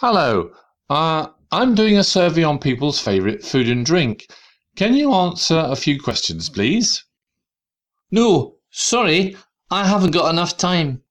Hello, uh, I'm doing a survey on people's favourite food and drink. Can you answer a few questions, please? No, sorry, I haven't got enough time.